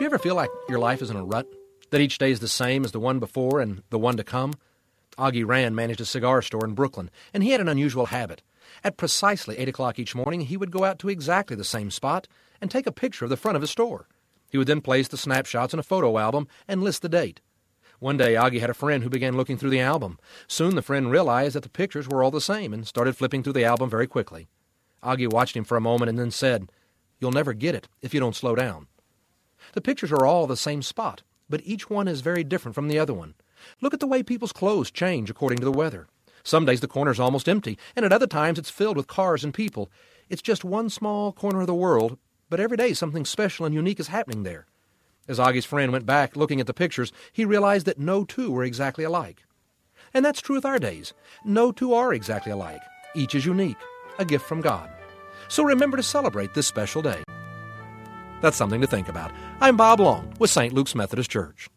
Do you ever feel like your life is in a rut? That each day is the same as the one before and the one to come? Augie Rand managed a cigar store in Brooklyn, and he had an unusual habit. At precisely 8 o'clock each morning, he would go out to exactly the same spot and take a picture of the front of his store. He would then place the snapshots in a photo album and list the date. One day, Augie had a friend who began looking through the album. Soon the friend realized that the pictures were all the same and started flipping through the album very quickly. Augie watched him for a moment and then said, You'll never get it if you don't slow down. The pictures are all the same spot, but each one is very different from the other one. Look at the way people's clothes change according to the weather. Some days the corner's almost empty, and at other times it's filled with cars and people. It's just one small corner of the world, but every day something special and unique is happening there. As Augie's friend went back looking at the pictures, he realized that no two were exactly alike. And that's true with our days. No two are exactly alike. Each is unique, a gift from God. So remember to celebrate this special day. That's something to think about. I'm Bob Long with St. Luke's Methodist Church.